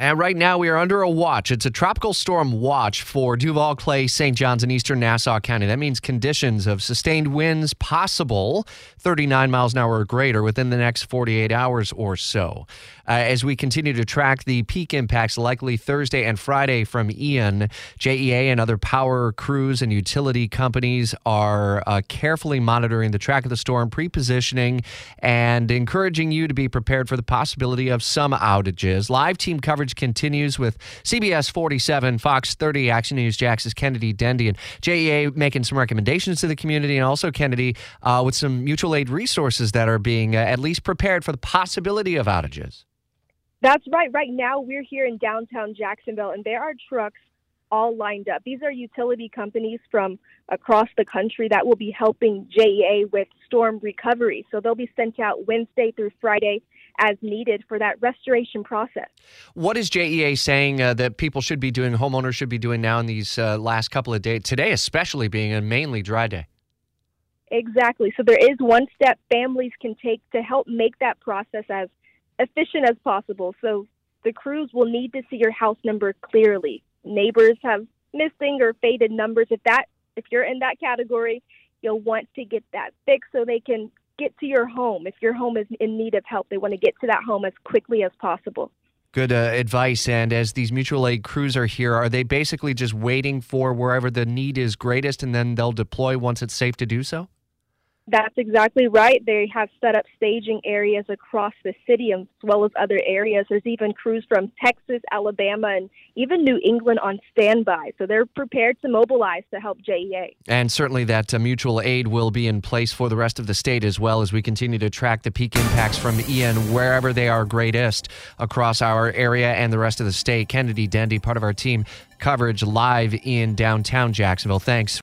And right now we are under a watch. It's a tropical storm watch for Duval, Clay, St. John's, and eastern Nassau County. That means conditions of sustained winds possible 39 miles an hour or greater within the next 48 hours or so. Uh, as we continue to track the peak impacts likely Thursday and Friday from Ian, JEA and other power crews and utility companies are uh, carefully monitoring the track of the storm, pre positioning, and encouraging you to be prepared for the possibility of some outages. Live team coverage continues with CBS 47, Fox 30, Action News, Jax's Kennedy Dendy, and JEA making some recommendations to the community, and also Kennedy uh, with some mutual aid resources that are being uh, at least prepared for the possibility of outages. That's right. Right now, we're here in downtown Jacksonville, and there are trucks all lined up. These are utility companies from across the country that will be helping JEA with storm recovery. So they'll be sent out Wednesday through Friday as needed for that restoration process. What is JEA saying uh, that people should be doing, homeowners should be doing now in these uh, last couple of days, today especially being a mainly dry day? Exactly. So there is one step families can take to help make that process as efficient as possible. So the crews will need to see your house number clearly. Neighbors have missing or faded numbers. If that if you're in that category, you'll want to get that fixed so they can get to your home. If your home is in need of help, they want to get to that home as quickly as possible. Good uh, advice. And as these mutual aid crews are here, are they basically just waiting for wherever the need is greatest and then they'll deploy once it's safe to do so? That's exactly right. They have set up staging areas across the city as well as other areas. There's even crews from Texas, Alabama, and even New England on standby. So they're prepared to mobilize to help JEA. And certainly that uh, mutual aid will be in place for the rest of the state as well as we continue to track the peak impacts from Ian wherever they are greatest across our area and the rest of the state. Kennedy Dendy, part of our team coverage live in downtown Jacksonville. Thanks.